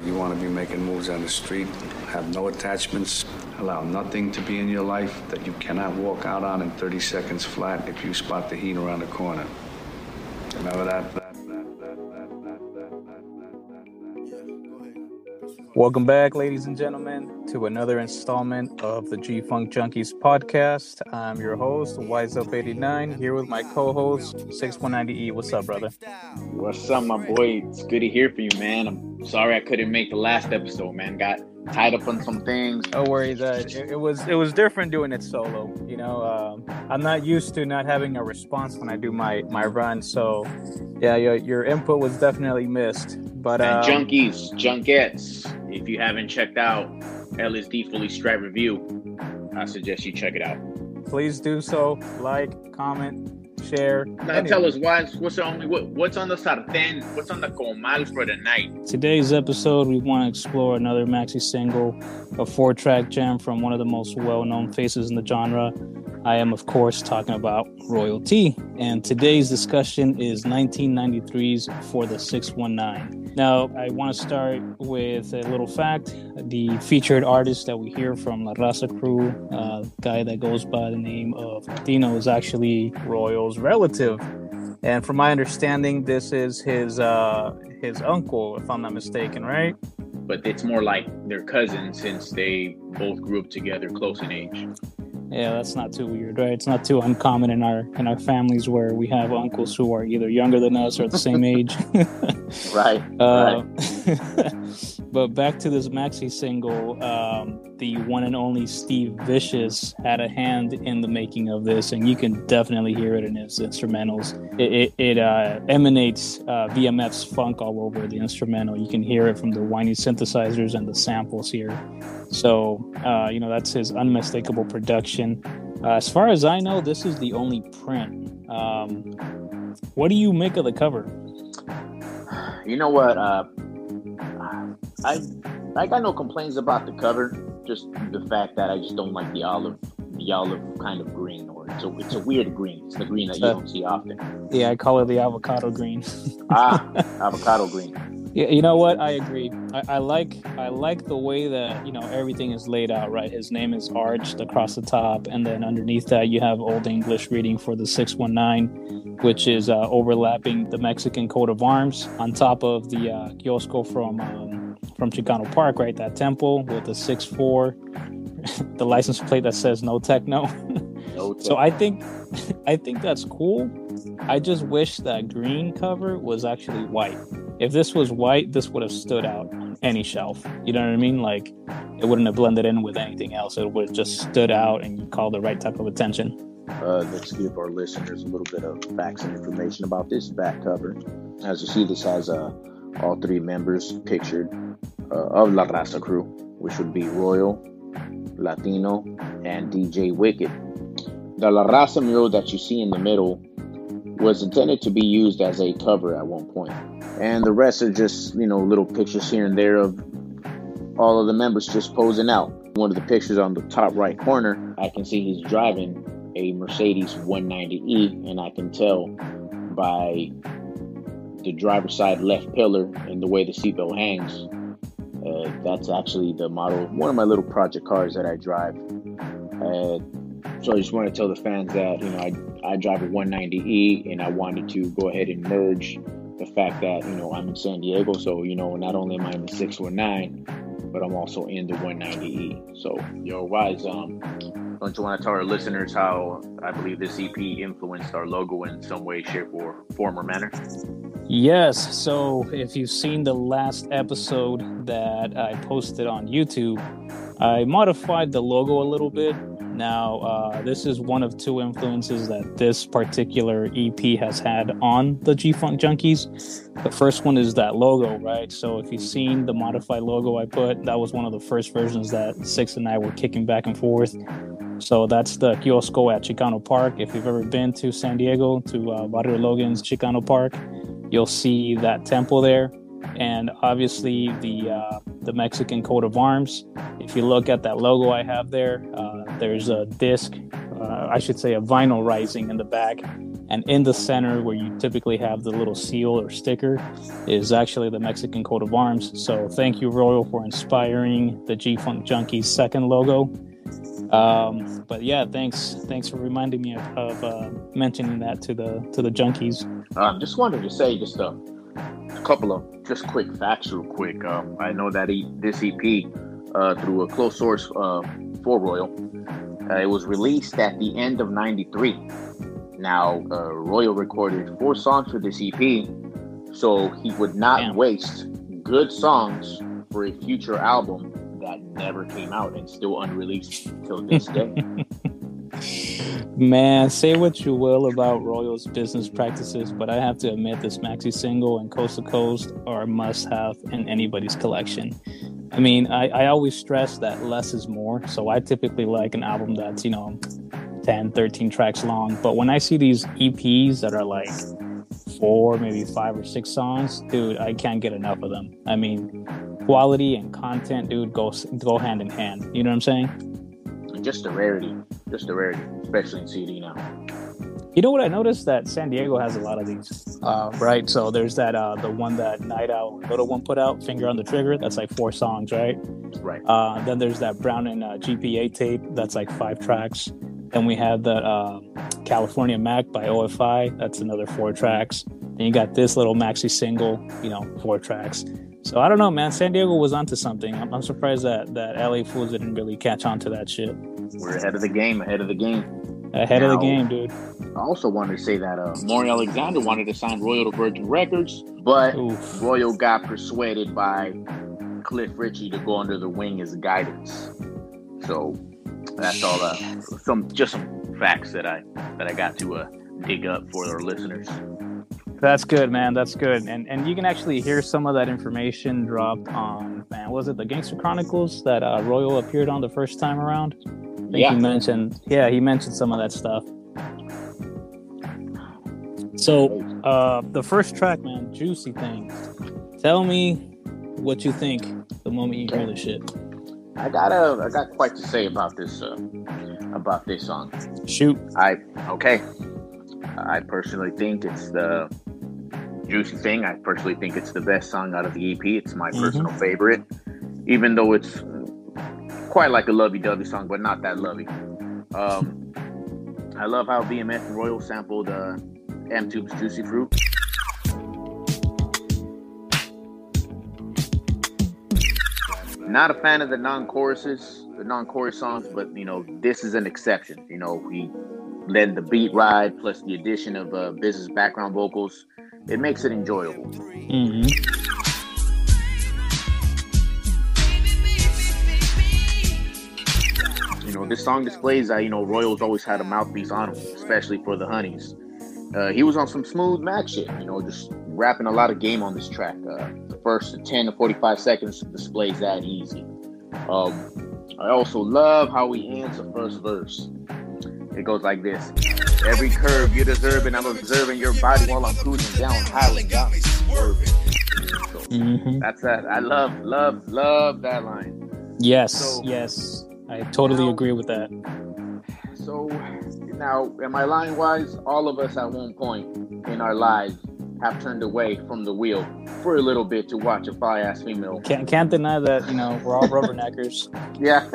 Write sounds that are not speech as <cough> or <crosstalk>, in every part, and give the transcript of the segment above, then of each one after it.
You want to be making moves on the street, have no attachments, allow nothing to be in your life that you cannot walk out on in 30 seconds flat if you spot the heat around the corner. Remember that? Welcome back, ladies and gentlemen, to another installment of the G Funk Junkies podcast. I'm your host, Wise Up 89, here with my co host, 6190E. What's up, brother? What's up, my boy? It's good to hear from you, man. I'm sorry I couldn't make the last episode, man. Got tied up on some things. No worries. Uh, it, it, was it was different doing it solo. You know, um, I'm not used to not having a response when I do my my run. So, yeah, your, your input was definitely missed. But um, junkies, junkettes, if you haven't checked out LSD Fully Strapped Review, I suggest you check it out. Please do so. Like, comment, share. Now anyway. tell us why. What's the only what, what's on the sartén? What's on the comal for the night? Today's episode, we want to explore another maxi single, a four-track jam from one of the most well-known faces in the genre. I am, of course, talking about Royal T. And today's discussion is 1993's For the 619. Now, I want to start with a little fact. The featured artist that we hear from La Raza Crew, a uh, guy that goes by the name of Dino, is actually Royal's relative. And from my understanding, this is his uh, his uncle, if I'm not mistaken, right? But it's more like their cousins since they both grew up together, close in age. Yeah, that's not too weird, right? It's not too uncommon in our in our families where we have uncles who are either younger than us or the same age. <laughs> right. Uh, right. <laughs> but back to this maxi single, um, the one and only Steve Vicious had a hand in the making of this, and you can definitely hear it in his instrumentals. It, it, it uh, emanates uh, VMF's funk all over the instrumental. You can hear it from the whiny synthesizers and the samples here. So, uh, you know, that's his unmistakable production. Uh, as far as I know, this is the only print. Um, what do you make of the cover? You know what? Uh, I I got no complaints about the cover. Just the fact that I just don't like the olive, the olive kind of green, or it's a it's a weird green. It's the green that you don't see often. Yeah, I call it the avocado green. ah, <laughs> avocado green. Yeah, you know what? I agree. I, I, like I like the way that you know everything is laid out. Right, his name is arched across the top, and then underneath that you have Old English reading for the six one nine, which is uh, overlapping the Mexican coat of arms on top of the uh, kiosco from um, from Chicano Park. Right, that temple with the six four, <laughs> the license plate that says no techno. <laughs> no so I think <laughs> I think that's cool. I just wish that green cover was actually white if this was white, this would have stood out any shelf. You know what I mean? Like it wouldn't have blended in with anything else. It would have just stood out and you call the right type of attention. Uh, let's give our listeners a little bit of facts and information about this back cover. As you see, this has uh, all three members pictured uh, of La Raza crew, which would be Royal, Latino, and DJ Wicked. The La Raza mural that you see in the middle was intended to be used as a cover at one point. And the rest are just, you know, little pictures here and there of all of the members just posing out. One of the pictures on the top right corner, I can see he's driving a Mercedes 190E, and I can tell by the driver's side left pillar and the way the seatbelt hangs. Uh, that's actually the model one of my little project cars that I drive. Uh, so I just want to tell the fans that you know I I drive a 190e and I wanted to go ahead and merge the fact that you know I'm in San Diego, so you know not only am I in the 619, but I'm also in the 190e. So yo, wise um, don't you want to tell our listeners how I believe this EP influenced our logo in some way, shape, or form or manner? Yes. So if you've seen the last episode that I posted on YouTube, I modified the logo a little bit now, uh, this is one of two influences that this particular EP has had on the G Funk Junkies. The first one is that logo, right? So, if you've seen the modified logo I put, that was one of the first versions that Six and I were kicking back and forth. So, that's the kiosco at Chicano Park. If you've ever been to San Diego, to uh, Barrio Logan's Chicano Park, you'll see that temple there and obviously the uh, the Mexican coat of arms. If you look at that logo I have there, uh, there's a disc, uh, I should say a vinyl rising in the back, and in the center where you typically have the little seal or sticker is actually the Mexican coat of arms. So thank you, Royal, for inspiring the G Funk Junkies second logo. Um, but yeah, thanks thanks for reminding me of, of uh, mentioning that to the to the junkies. I um, just wanted to say just a, a couple of just quick facts, real quick. Um, I know that he, this EP, uh, through a close source uh, for Royal, uh, it was released at the end of '93. Now, uh, Royal recorded four songs for this EP, so he would not Damn. waste good songs for a future album that never came out and still unreleased till this day. <laughs> Man, say what you will about Royal's business practices, but I have to admit this maxi single and Coast to Coast are a must have in anybody's collection. I mean, I, I always stress that less is more. So I typically like an album that's, you know, 10, 13 tracks long. But when I see these EPs that are like four, maybe five or six songs, dude, I can't get enough of them. I mean, quality and content, dude, go, go hand in hand. You know what I'm saying? just a rarity, just a rarity, especially in CD now. You know what I noticed that San Diego has a lot of these, uh, right? So there's that uh, the one that Night Owl Little One put out, Finger on the Trigger. That's like four songs, right? Right. Uh, then there's that Brown and uh, GPA tape. That's like five tracks. Then we have that uh, California Mac by OFI. That's another four tracks. Then you got this little maxi single, you know, four tracks. So I don't know, man. San Diego was onto something. I'm, I'm surprised that that LA Fools didn't really catch on to that shit. We're ahead of the game, ahead of the game. Ahead of the game, dude. I also wanted to say that uh, Maury Alexander wanted to sign Royal to Virgin Records, but Oof. Royal got persuaded by Cliff Ritchie to go under the wing as guidance. So that's all. Uh, some just some facts that I that I got to uh, dig up for our listeners. That's good, man. That's good. And and you can actually hear some of that information dropped on man, was it the Gangster Chronicles that uh, Royal appeared on the first time around? Think Yeah. he mentioned yeah, he mentioned some of that stuff. So uh the first track, man, juicy thing. Tell me what you think the moment you hear the shit. I got a I got quite to say about this uh, about this song. Shoot. I okay. I personally think it's the juicy thing. I personally think it's the best song out of the EP. It's my Mhm. personal favorite, even though it's uh, quite like a lovey-dovey song, but not that lovey. Um, I love how and Royal sampled uh, Mtume's "Juicy Fruit." Not a fan of the non-choruses, the non-chorus songs, but you know this is an exception. You know he letting the beat ride plus the addition of uh, Biz's background vocals, it makes it enjoyable. hmm this song displays that, you know, Royals always had a mouthpiece on him, especially for the Honeys. Uh, he was on some smooth Mac shit, you know, just rapping a lot of game on this track. Uh, the first 10 to 45 seconds displays that easy. Um, I also love how he ends the first verse. It goes like this. Every curve you're deserving, I'm observing your body while I'm cruising down highway. Got me swerving. So hmm that's that. I love, love, love that line. Yes, So- yes. I totally Now- agree with that. So now, am I lying wise? All of us at one point in our lives have turned away from the wheel for a little bit to watch a fly ass female. Can't can't deny that, you know, we're all <laughs> rubberneckers. Yeah.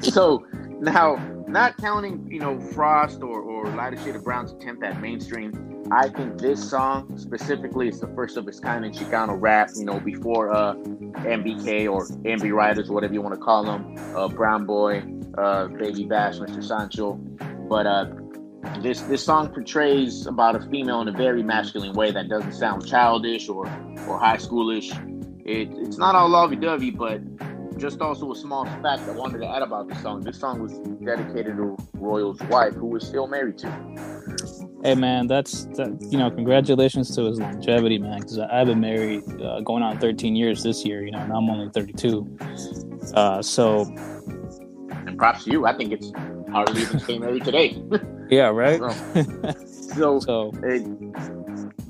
<laughs> so now, not counting, you know, Frost or, or Lighter Shade of Brown's attempt at mainstream, I think this song specifically is the first of its kind in Chicano rap, you know, before uh, MBK or MB Riders, whatever you want to call them, uh, Brown Boy, uh, Baby Bash, Mr. Sancho. But uh, this this song portrays about a female in a very masculine way that doesn't sound childish or, or high schoolish. It, it's not all lovey-dovey, but just also a small fact I wanted to add about this song. This song was dedicated to Royal's wife, who was still married to. Hey man, that's that, you know, congratulations to his longevity, man. Because I've been married uh, going on 13 years this year, you know, and I'm only 32. Uh, so And props to you. I think it's hard to even stay married today. <laughs> yeah, right. So, <laughs> so it,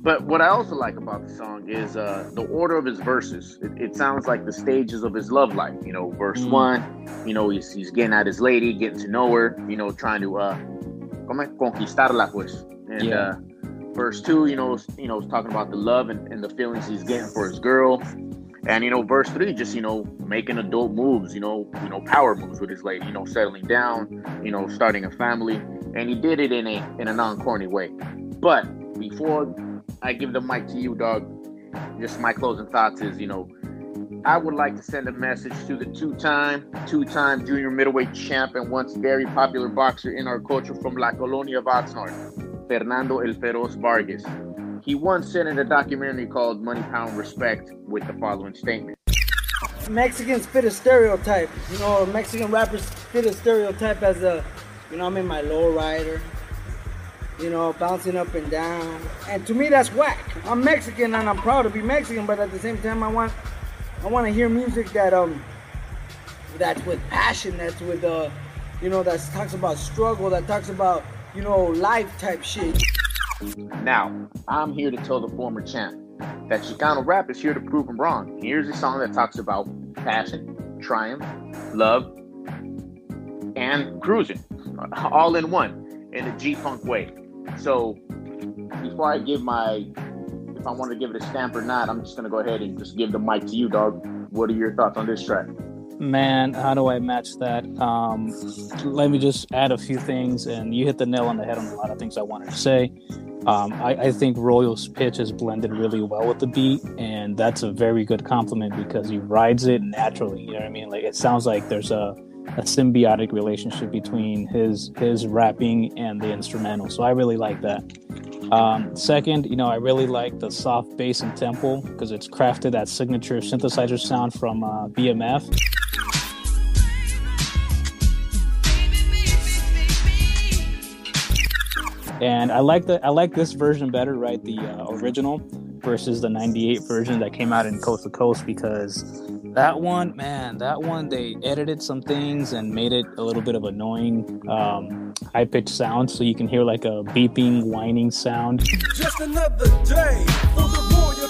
but what I also like about the song is uh, the order of his verses. It, it sounds like the stages of his love life. You know, verse Mm. one, you know, he's, he's getting at his lady, getting to know her, you know, trying to uh, ¿cómo conquistarla, pues. And And Yeah. uh, verse two, you know, you know, talking about the love and, and the feelings he's getting for his girl. And you know, verse three, just you know, making adult moves, you know, you know, power moves with his lady, you know, settling down, you know, starting a family, and he did it in a in a non corny way. But before I give the mic to you, dog, just my closing thoughts is, you know, I would like to send a message to the two-time, two-time junior middleweight champ and once very popular boxer in our culture from La Colonia Oxnard, Fernando El Feroz Vargas. He once said in a documentary called Money, Pound, Respect with the following statement. Mexicans fit a stereotype. You know, Mexican rappers fit a stereotype as a, you know, I'm in my low rider. You know, bouncing up and down. And to me, that's whack. I'm Mexican and I'm proud to be Mexican, but at the same time, I want, I want to hear music that um, that's with passion. That's with uh, you know, that talks about struggle. That talks about you know, life type shit. Now, I'm here to tell the former champ that Chicano rap is here to prove him wrong. Here's a song that talks about passion, triumph, love, and cruising, all in one, in a G-Funk way. So, before I give my, if I want to give it a stamp or not, I'm just gonna go ahead and just give the mic to you, dog. What are your thoughts on this track? Man, how do I match that? Um, let me just add a few things, and you hit the nail on the head on a lot of things I wanted to say. Um, I, I think Royal's pitch is blended really well with the beat, and that's a very good compliment because he rides it naturally. You know what I mean? Like it sounds like there's a, a symbiotic relationship between his his rapping and the instrumental. So I really like that. Um, second, you know, I really like the soft bass and tempo because it's crafted that signature synthesizer sound from uh, VMF. and I like the I like this version better, right? The uh, original versus the '98 version that came out in Coast to Coast because that one, man, that one they edited some things and made it a little bit of annoying, um, high pitched sound, so you can hear like a beeping, whining sound. Just another day for the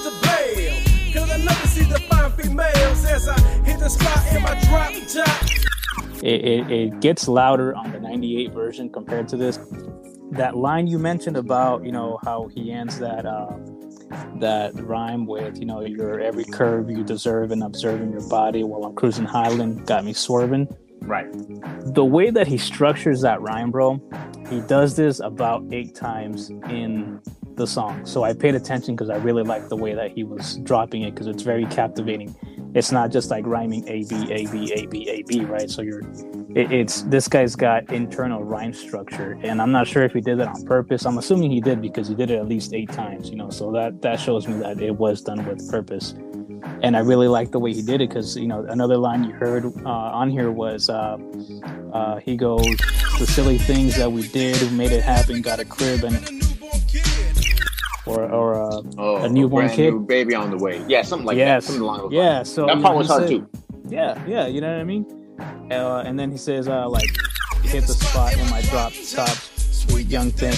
to bail. Cause I never see the fine females as I hit the spot in my drop top. It, it, it gets louder on the '98 version compared to this. That line you mentioned about you know how he ends that. Uh, that rhyme with you know your every curve you deserve and observing your body while I'm cruising Highland got me swerving. Right. The way that he structures that rhyme, bro, he does this about eight times in the song. So I paid attention because I really liked the way that he was dropping it because it's very captivating. It's not just like rhyming A B A B A B A B, right? So you're it, it's this guy's got internal rhyme structure, and I'm not sure if he did that on purpose. I'm assuming he did because he did it at least eight times, you know. So that that shows me that it was done with purpose, and I really like the way he did it because you know another line you heard uh, on here was uh, uh, he goes the silly things that we did, we made it happen, got a crib and or or uh, Oh, A newborn brand kid? new baby on the way. Yeah, something like yes, that. Something along those yeah. lines. So that part was hard too. Yeah, yeah, you know what I mean. Uh, and then he says, uh, like, hit the spot in my drop top, sweet young thing.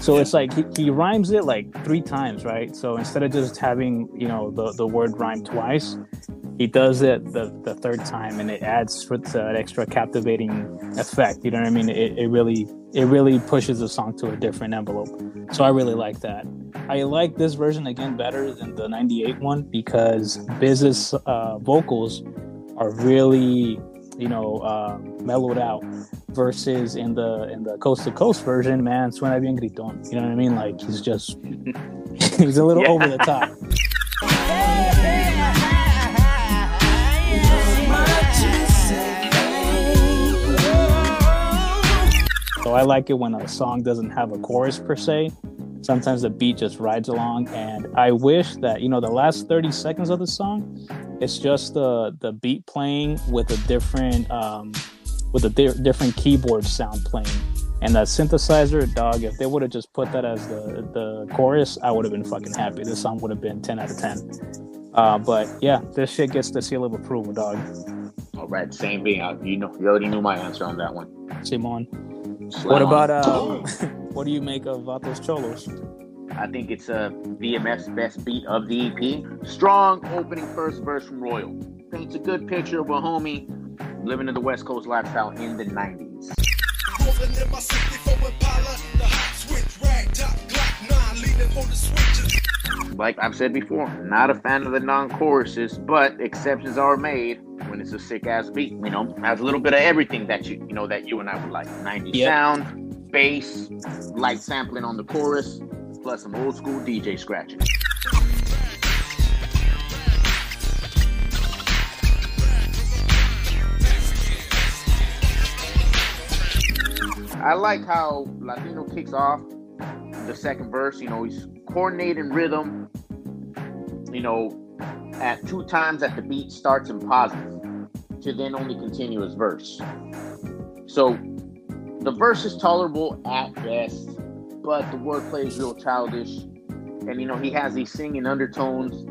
So it's like he, he rhymes it like three times, right? So instead of just having you know the, the word rhyme twice, he does it the, the third time, and it adds for that extra captivating effect. You know what I mean? It, it really it really pushes the song to a different envelope. So I really like that. I like this version again better than the '98 one because Biz's uh, vocals are really you know uh, mellowed out versus in the in the coast to coast version man suena bien gritón you know what i mean like he's just <laughs> he's a little Yeah. over the top <laughs> so i like it when a song doesn't have a chorus per se. Sometimes the beat just rides along and i wish that you know the last 30 seconds of the song it's just the the beat playing with a different um with a di- different keyboard sound playing. And that synthesizer dog if they would have just put that as the the chorus i would have been fucking happy. This song would have been 10 out of 10 uh, but yeah this shit gets the seal of approval dog. All right, same thing. You know, you already knew my answer on that one. simon what about uh <laughs> what do you make of vatos cholos I think it's uh, VMF's best beat of the EP. Strong opening first verse from Royal. Paints a good picture of a homie living in the West Coast lifestyle in the 90s. Buzzing in my 64 Impala, the hot switch, rag top, Glock 9, leaning for the switches. Like I've said before, not a fan of the non-choruses, but exceptions are made when it's a sick ass beat. You know, has a little bit of everything that you you know that you and I would like. 90s Yep. sound, bass, light sampling on the chorus, plus some old school DJ scratching. I like how Latino kicks off the second verse. You know, he's coordinating rhythm. You know, at two times that the beat starts in positive to then only continue his verse. So the verse is tolerable at best, but the wordplay is real childish. And you know, he has these singing undertones.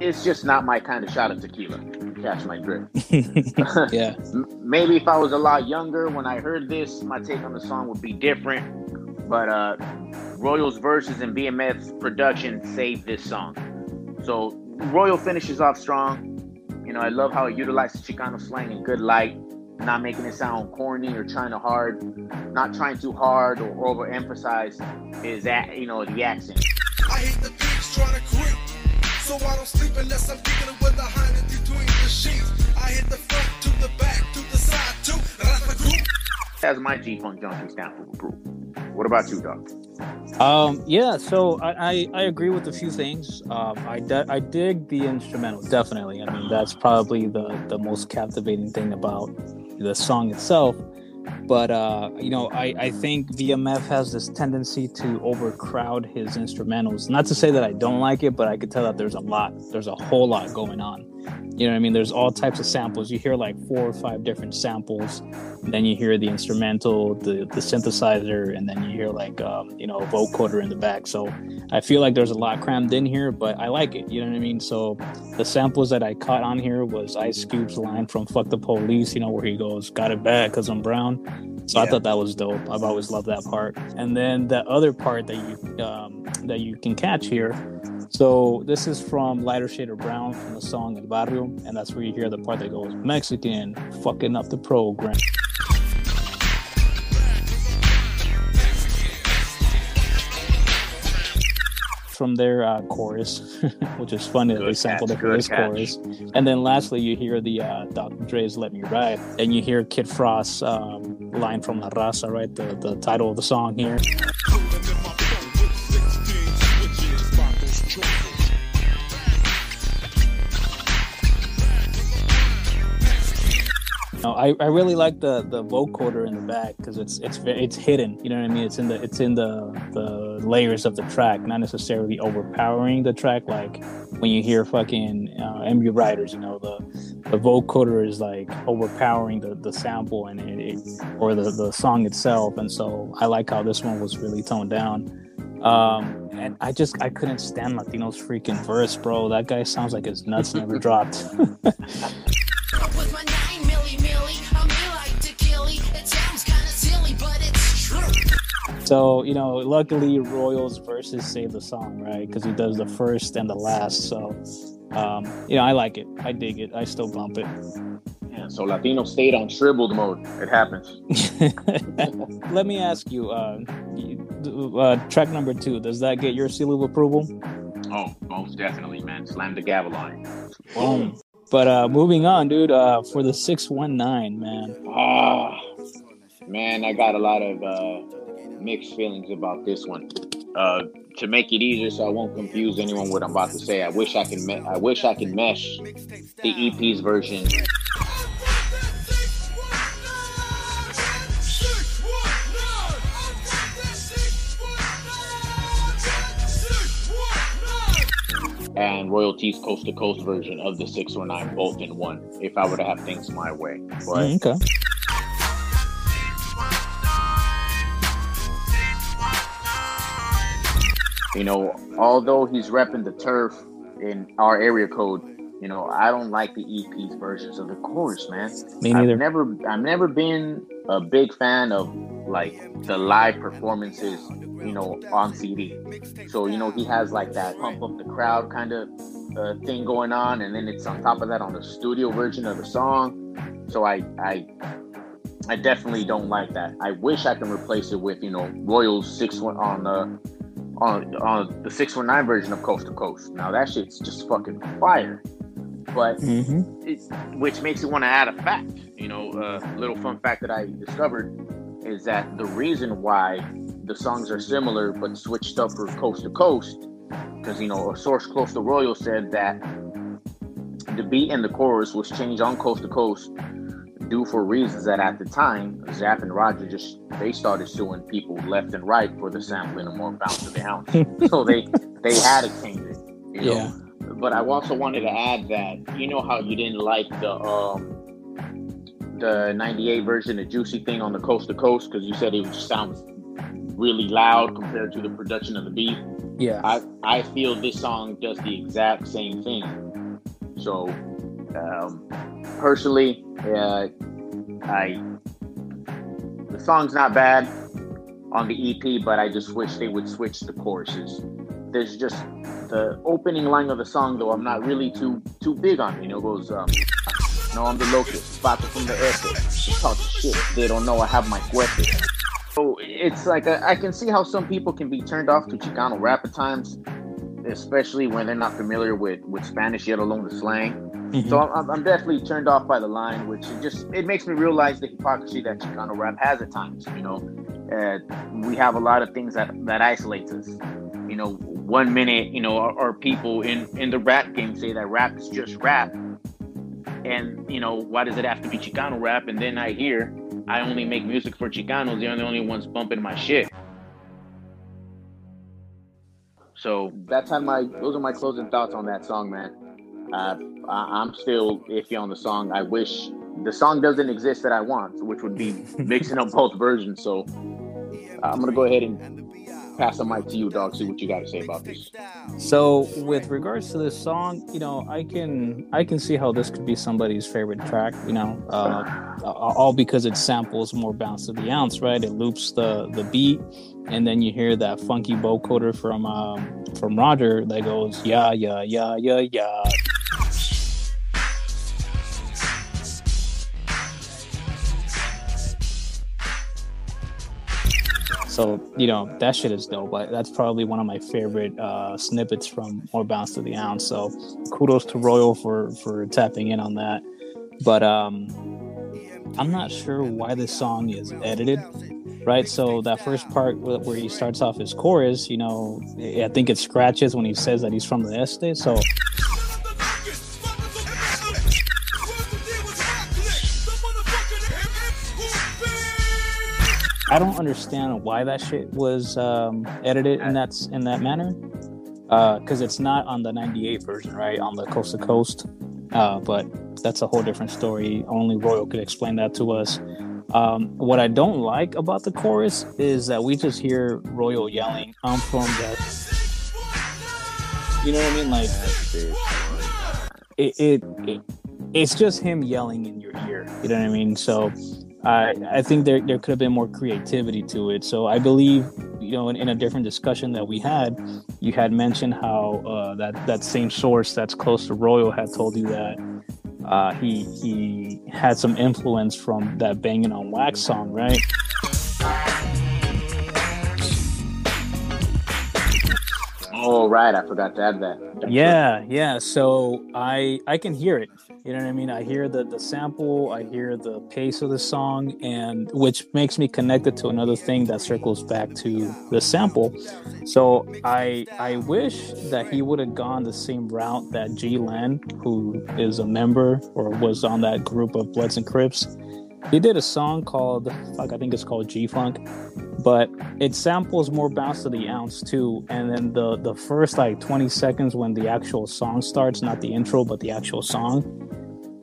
It's just not my kind of shot of tequila. Catch my drift. <laughs> yeah. <laughs> Maybe if I was a lot younger when I heard this, my take on the song would be different. But uh, Royal's verses and VMF's production saved this song. So Royal finishes off strong. You know, I love how it utilizes Chicano slang in good light, not making it sound corny or trying to hard, not trying too hard or overemphasize his, a- you know, the accent. I hate the pigs trying to creep. So I don't sleep unless I'm kicking it with a hundred between the sheets. I hit the front to the back to the side too. Rasta group. As my G Funk Junkie stamp of approval. What about you, dog? Um, yeah, so I, I, I agree with a few things. Um, I, di- I dig the instrumental, definitely. I mean, that's probably the, the most captivating thing about the song itself. But, uh, you know, I, I think VMF has this tendency to overcrowd his instrumentals. Not to say that I don't like it, but I could tell that there's a lot, there's a whole lot going on. You know what I mean? There's all types of samples. You hear like four or five different samples. Then you hear the instrumental, the the synthesizer, and then you hear like um, you know a vocoder in the back. So I feel like there's a lot crammed in here, but I like it. You know what I mean? So the samples that I caught on here was Ice Cube's line from "Fuck the Police," you know, where he goes, "Got it bad because I'm brown." So I thought that was dope. I've always loved that part. And then the other part that you um, that you can catch here. So this is from Lighter Shade of Brown from the song El Barrio, and that's where you hear the part that goes Mexican fucking up the program. From their uh, chorus, <laughs> which is funny that they sampled catch, it for this catch. chorus. And then lastly, you hear the uh, Dr. Dre's "Let Me Ride," and you hear Kid Frost's um, line from La Raza, right? The the title of the song here. No, I, I really like the the vocoder in the back because it's it's it's hidden. You know what I mean? It's in the it's in the the layers of the track, not necessarily overpowering the track. Like when you hear fucking uh, MU Riders, you know the the vocoder is like overpowering the, the sample and it, it or the the song itself. And so I like how this one was really toned down. Um, and I just I couldn't stand Latino's freaking verse, bro. That guy sounds like his nuts never <laughs> dropped. <laughs> So you know, luckily Royals verses save the song, right? Because he does the first and the last. So, um, you know, I like it. I dig it. I still bump it. Yeah, so Latino stayed on shriveled mode. It happens. <laughs> <laughs> Let me ask you, uh, uh, track number two. Does that get your seal of approval? Oh, most definitely, man. Slam the gavel on it. Boom. But uh, moving on, dude. Uh, for the six one nine, man. Ah, man, I got a lot of uh, mixed feelings about this one. Uh, to make it easier, so I won't confuse anyone what I'm about to say. I wish I can. Me- I wish I can mesh the EP's version. And Royal T's coast to coast version of the 619 both in one if I were to have things my way. But Mm, okay. You know, although he's repping the turf in our area code, you know, I don't like the EP's versions of the chorus, man. Me neither. I've never, I've never been a big fan of like the live performances, you know, on CD. So you know, he has like that pump up the crowd kind of uh, thing going on, and then it's on top of that on the studio version of the song. So I, I, I definitely don't like that. I wish I can replace it with you know Royals six one on the on on the six one nine version of Coast to Coast. Now that shit's just fucking fire. But Mm-hmm. it, which makes me want to add a fact. You know, a little fun fact that I discovered is that the reason why the songs are similar but switched up for Coast to Coast, because you know a source close to Royal said that the beat and the chorus was changed on Coast to Coast due for reasons that at the time Zapp and Roger just they started suing people left and right for the sampling of more bounce to the ounce. <laughs> so they they had to change it. You know? Yeah. But I also wanted to add that you know how you didn't like the um the 98 version of Juicy Thing on the Coast to Coast because you said it just sounds really loud compared to the production of the beat. Yeah. I, I feel this song does the exact same thing. So, um, personally, uh, I the song's not bad on the EP, but I just wish they would switch the choruses. There's just the opening line of the song, though. I'm not really too too big on. You know, it goes. Um, no, I'm the locust, spotted from the este. Just talk shit. They don't know I have my cuete. So it's like a, I can see how some people can be turned off to Chicano rap at times, especially when they're not familiar with, with Spanish, yet alone the slang. Mhm. So I'm, I'm definitely turned off by the line, which it just it makes me realize the hypocrisy that Chicano rap has at times. You know, uh, we have a lot of things that that isolates us. You know, one minute, you know, our, our people in in the rap game say that rap is just rap, and you know, why does it have to be Chicano rap? And then I hear I only make music for Chicanos. They're the only ones bumping my shit. So that's how my those are my closing thoughts on that song, man. Uh, I, I'm still iffy on the song. I wish the song doesn't exist that I want, which would be mixing up both versions. So uh, I'm gonna go ahead and pass the mic to you, dog. See what you got to say about this. So with regards to this song, you know, I can I can see how this could be somebody's favorite track. You know, uh, all because it samples more bounce to the ounce, right? It loops the the beat, and then you hear that funky vocoder from um, from Roger that goes yeah yeah yeah yeah yeah. So you know that shit is dope. But that's probably one of my favorite uh, snippets from More Bounce to the Ounce. So kudos to Royal for for tapping in on that. But um, I'm not sure why this song is edited. Right, so that first part where he starts off his chorus, you know, I think it scratches when he says that he's from the Este. So I don't understand why that shit was um, edited in that in that manner, because it's not on the '98 version, right? On the Coast to Coast, uh, but that's a whole different story. Only Royal could explain that to us. Um, what I don't like about the chorus is that we just hear Royal yelling, "I'm from that." You know what I mean? Like it, it, it it's just him yelling in your ear. You know what I mean? So I I think there there could have been more creativity to it. So I believe you know in, in a different discussion that we had, you had mentioned how uh, that that same source that's close to Royal had told you that uh, he he had some influence from that banging on wax song, right? Oh right, I forgot to add that. That's Yeah, yeah. So I I can hear it. You know what I mean? I hear the the sample, I hear the pace of the song, and which makes me connected to another thing that circles back to the sample. So I I wish that he would have gone the same route that G Len, who is a member or was on that group of Bloods and Crips, he did a song called fuck, I think it's called G Funk, but it samples more bounce to the ounce too. And then the the first like 20 seconds when the actual song starts, not the intro, but the actual song,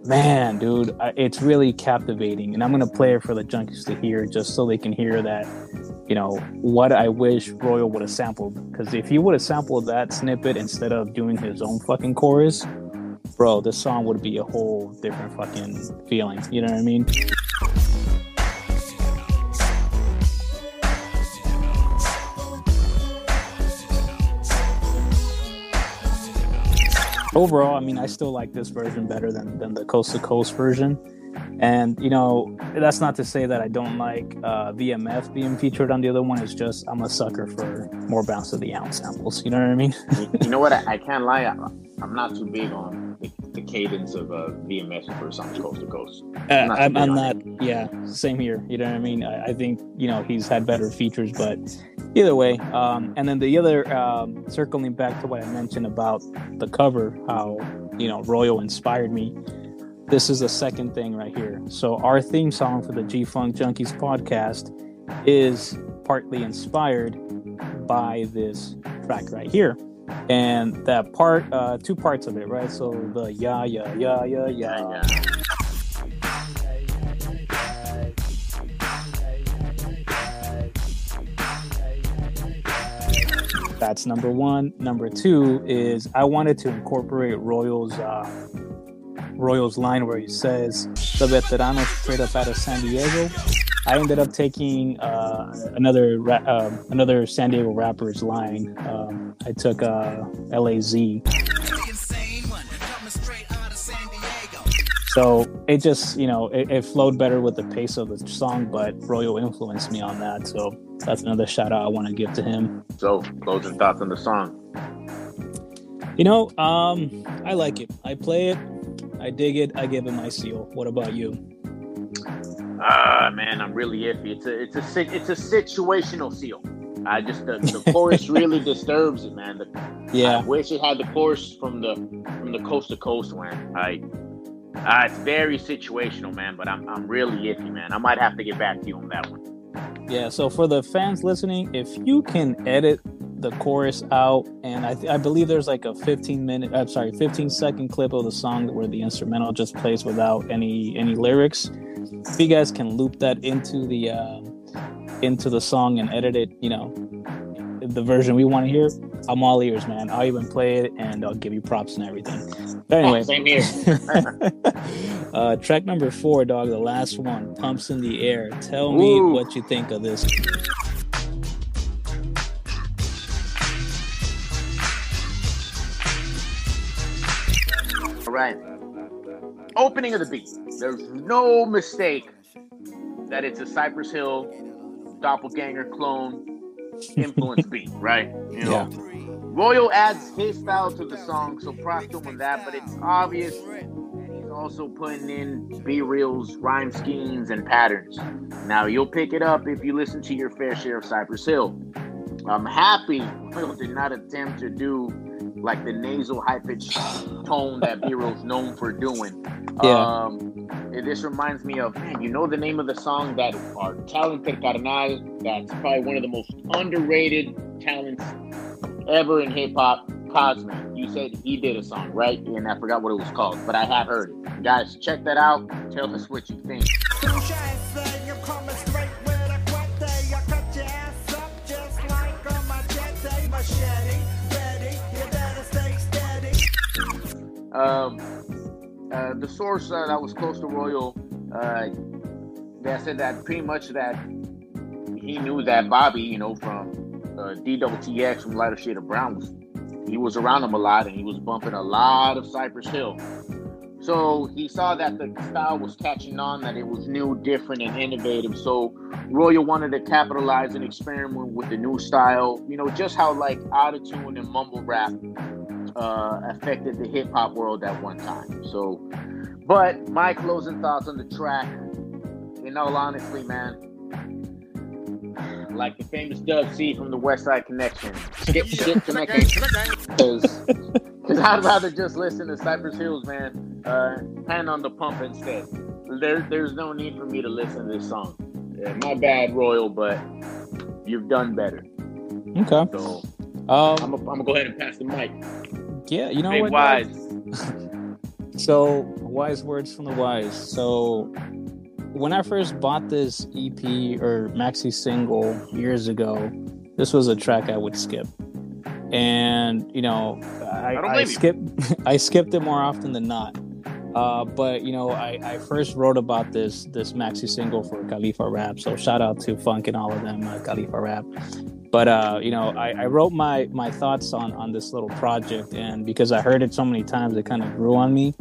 man, dude, it's really captivating. And I'm gonna play it for the junkies to hear, just so they can hear that, you know, what I wish Royal would have sampled. Because if he would have sampled that snippet instead of doing his own fucking chorus, bro, this song would be a whole different fucking feeling. You know what I mean? Overall, I mean, I still like this version better than than the coast to coast version. And you know, that's not to say that I don't like uh, VMF being featured on the other one. It's just I'm a sucker for more bounce of the ounce samples. You know what I mean? You, know what? I, I <laughs> can't lie. I'm not too big on the, the cadence of uh, VMS for songs coast to coast. Uh, not I'm, I'm not. Yeah, same here. You know what I mean? I, I think you know he's had better features, but either way. Um, and then the other um, circling back to what I mentioned about the cover, how you know Royal inspired me. This is the second thing right here. So our theme song for the G Funk Junkies podcast is partly inspired by this track right here. And that part, uh, two parts of it, right? So the yeah, yeah, yeah, yeah, yeah. That's number one. Number two is I wanted to incorporate Royal's uh, Royal's line where he says the veterano straight up out of San Diego. I ended up taking uh, another ra- uh, another San Diego rapper's line. Um, I took uh, LAZ. So it just, you know, it, it flowed better with the pace of the song, but Royal influenced me on that. So that's another shout out I want to give to him. So, closing thoughts on the song. You know, um, I like it. I play it. I dig it. I give it my seal. What about you? Ah, man, I'm really iffy. It's a, it's a, it's a situational seal. I just the, the chorus really <laughs> disturbs it, man. The, I Yeah, wish it had the chorus from the from the coast to coast, man. I, uh, it's very situational, man. But I'm I'm really iffy, man. I might have to get back to you on that one. yeah. So for the fans listening, if you can edit the chorus out, and I, th- I believe there's like a 15 minute, I'm sorry, 15 second clip of the song where the instrumental just plays without any any lyrics. If you guys can loop that into the uh, into the song and edit it, you know, the version we want to hear, I'm all ears, man. I'll even play it and I'll give you props and everything. But anyway, Same here. <laughs> uh, track number four, dog, the last one, Pumps in the Air. Tell me what you think of this. All right. Opening of the beat. There's no mistake that it's a Cypress Hill doppelganger clone influence beat, right? You know, Royal adds his style to the song, so props to him on that. But it's obvious that he's also putting in B Real's rhyme schemes and patterns. Now you'll pick it up if you listen to your fair share of Cypress Hill. I'm happy Royal did not attempt to do like the nasal high pitched tone that B Real's known for doing. Yeah. Um, it- this reminds me of man, you know the name of the song that our talented carnal, that's probably one of the most underrated talents ever in hip hop. Cosmic. You said he did a song, right? And I forgot what it was called, but I have heard it. Guys, check that out. Tell us what you think. Um, uh, the source uh, that was close to Royal, uh, they said that pretty much that he knew that Bobby, you know, from uh, DWTX from Lighter Shade of Brown was he was around him a lot and he was bumping a lot of Cypress Hill. So he saw that the style was catching on, that it was new, different, and innovative. So Royal wanted to capitalize and experiment with the new style. You know, just how like autotune and mumble rap uh, affected the hip hop world at one time. So, but my closing thoughts on the track, in all honesty, man, like the famous Dub C from the West Side Connection, skip, skip connection, because I'd rather just listen to Cypress Hills, man. Uh, hand on the pump instead. There, there's no need for me to listen to this song. Yeah, my bad, Royal, but you've done better. Okay. So Um, I'm gonna go ahead and pass the mic. Yeah, you know Big what? wise. <laughs> So, wise words from the wise. So, when I first bought this EP or maxi single years ago, this was a track I would skip. And, you know, I, I I, skip <laughs> I skipped it more often than not. Uh, but you know, I, I first wrote about this this maxi single for Khalifa Rap. So shout out to Funk and all of them, uh, Khalifa Rap. But uh, you know, I, I wrote my my thoughts on on this little project, and because I heard it so many times, it kind of grew on me.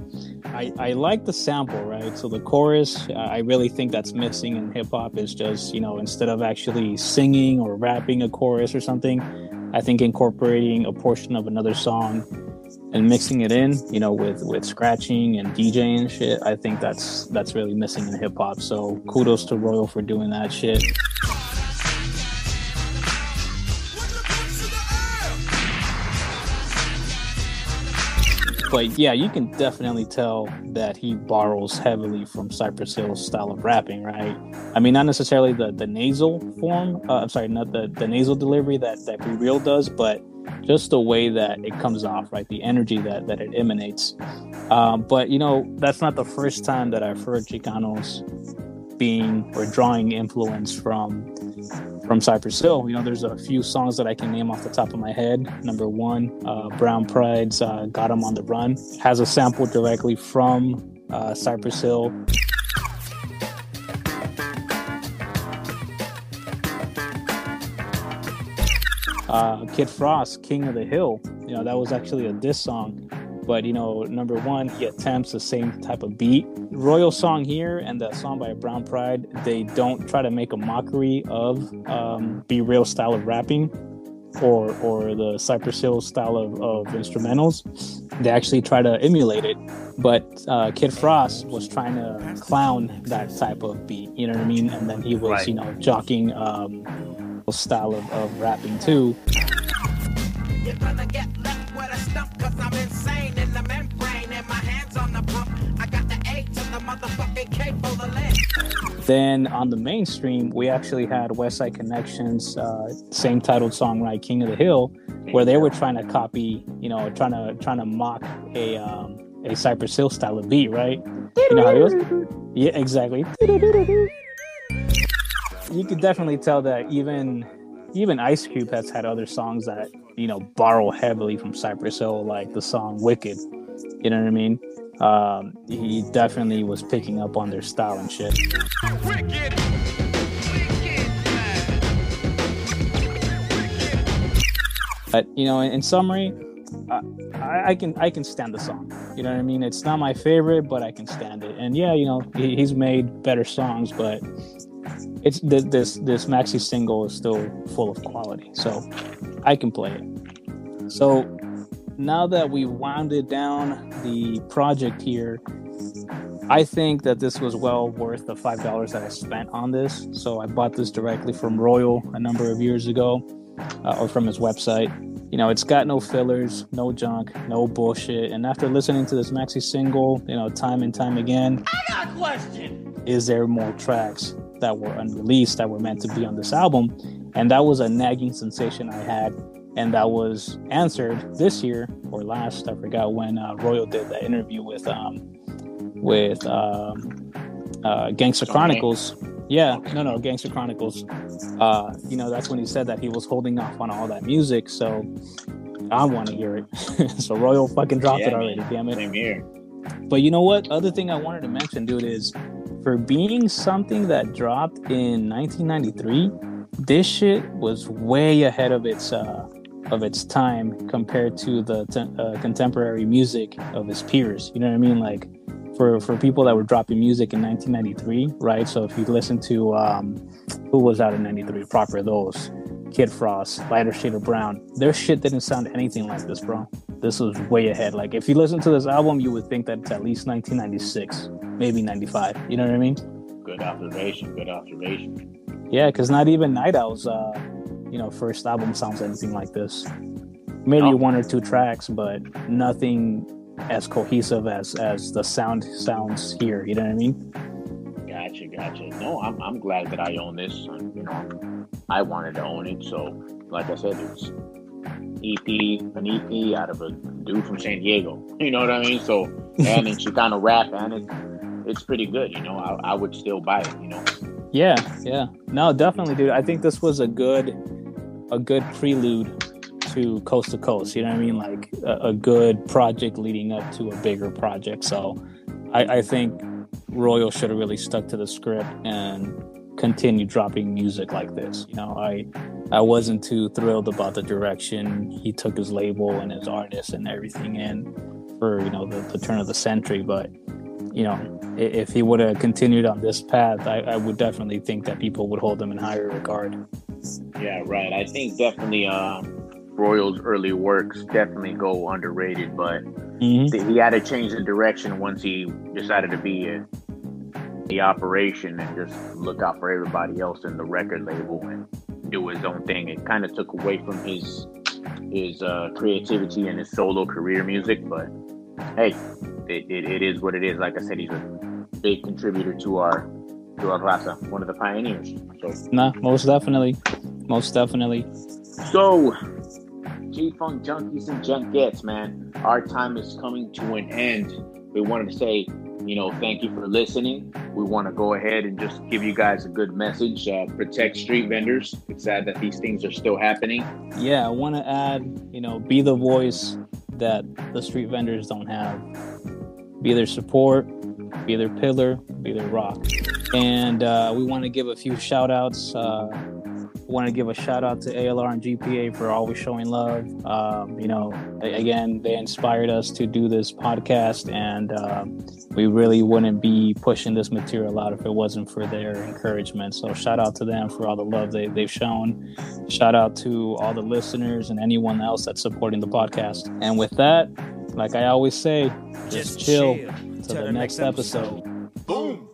I I like the sample, right? So the chorus, I really think that's missing in hip hop. Is just you know instead of actually singing or rapping a chorus or something, I think incorporating a portion of another song and mixing it in, you know, with with scratching and DJing shit. I think that's that's really missing in hip hop. So kudos to Royal for doing that shit. But yeah, you can definitely tell that he borrows heavily from Cypress Hill's style of rapping, right? I mean, not necessarily the, the nasal form. Uh, I'm sorry, not the, the nasal delivery that that B-Real does, but just the way that it comes off, right? The energy that that it emanates. Um, but you know, that's not the first time that I've heard Chicanos being or drawing influence from from Cypress Hill. You know, there's a few songs that I can name off the top of my head. Number one, uh, Brown Pride's uh, "Got 'Em on the Run" has a sample directly from uh, Cypress Hill. Uh, Kid Frost, King of the Hill. You know, that was actually a diss song. But, you know, number one, he attempts the same type of beat. Royal song here and the song by Brown Pride, they don't try to make a mockery of um, B-Real style of rapping or or the Cypress Hill style of, of instrumentals. They actually try to emulate it. But uh, Kid Frost was trying to clown that type of beat, you know what I mean? And then he was, Right. you know, jockeying um, style of, of rapping too. Then on the mainstream, we actually had West Side Connections, uh, same titled song, right, King of the Hill, where they were trying to copy, you know, trying to trying to mock a um, a Cypress Hill style of beat, right? You know how it goes? Yeah, exactly. You could definitely tell that even even Ice Cube has had other songs that you know borrow heavily from Cypress Hill, like the song "Wicked." You know what I mean? Um, he definitely was picking up on their style and shit. Wicked. But you know, in, in summary, I, I, I can I can stand the song. You know what I mean? It's not my favorite, but I can stand it. And yeah, you know, he, he's made better songs, but it's th- this this maxi single is still full of quality, so I can play it. So now that we wounded down the project here, I think that this was well worth the five dollars that I spent on this. So I bought this directly from Royal a number of years ago, uh, or from his website. You know, it's got no fillers, no junk, no bullshit. And after listening to this maxi single, you know, time and time again, I got a question. Is there more tracks that were unreleased that were meant to be on this album? And that was a nagging sensation I had and that was answered this year or last. I forgot when uh, Royal did that interview with um, with um, uh, Gangster Chronicles. Yeah, no, no, Gangster Chronicles. Uh, you know, that's when he said that he was holding off on all that music. So I want to hear it. <laughs> so Royal fucking dropped Yeah, it already. man. Damn it. Same here. But you know what? Other thing I wanted to mention, dude, is for being something that dropped in 1993, this shit was way ahead of its uh, of its time compared to the t- uh, contemporary music of his peers. You know what I mean? Like for for people that were dropping music in 1993, right? So if you listen to um, who was out in '93, proper those. Kid Frost, Lighter Shade of Brown. Their shit didn't sound anything like this, bro. This was way ahead. Like if you listen to this album, you would think that it's at least 1996, maybe 95. You know what I mean? Good observation. Good observation. Yeah, because not even Nite Owl's, uh, you know, first album sounds anything like this. Maybe No. one or two tracks, but nothing as cohesive as as the sound sounds here. You know what I mean? Gotcha, gotcha. No, I'm, I'm glad that I own this. And, you know, I wanted to own it. So, like I said, it's EP, an EP out of a dude from San Diego. <laughs> You know what I mean? So, <laughs> and it's kind of rap, and it, it's pretty good. You know, I, I would still buy it. You know, Yeah, yeah. No, definitely, dude. I think this was a good a good prelude to Coast to Coast. You know what I mean? Like a, a good project leading up to a bigger project. So I, I think Royal should have really stuck to the script and continue dropping music like this. You know, I I wasn't too thrilled about the direction he took his label and his artists and everything in for you know the, the turn of the century. But you know, if he would have continued on this path, I, I would definitely think that people would hold him in higher regard. Yeah, right. I think definitely uh, Royal's early works definitely go underrated, but hmm th- he had to change the direction once he decided to be a, the operation and just look out for everybody else in the record label and do his own thing. It kind of took away from his his uh, creativity and his solo career music, but hey, it, it, it is what it is. Like I said, he's a big contributor to our our raza, one of the pioneers. So Nah, most definitely, most definitely. So, G Funk Junkies and Junkettes, man, our time is coming to an end. We wanted to say, you know, thank you for listening. We want to go ahead and just give you guys a good message. Uh, protect street vendors. It's sad that these things are still happening. Yeah, I want to add, you know, be the voice that the street vendors don't have. Be their support, be their pillar, be their rock. And uh, we want to give a few shout outs. Uh, want to give a shout out to ALR and GPA for always showing love. Um, you know, again, they inspired us to do this podcast, and um, we really wouldn't be pushing this material out if it wasn't for their encouragement. So, shout out to them for all the love they, they've shown. Shout out to all the listeners and anyone else that's supporting the podcast. And with that, like I always say, just, chill till the next episode. Boom.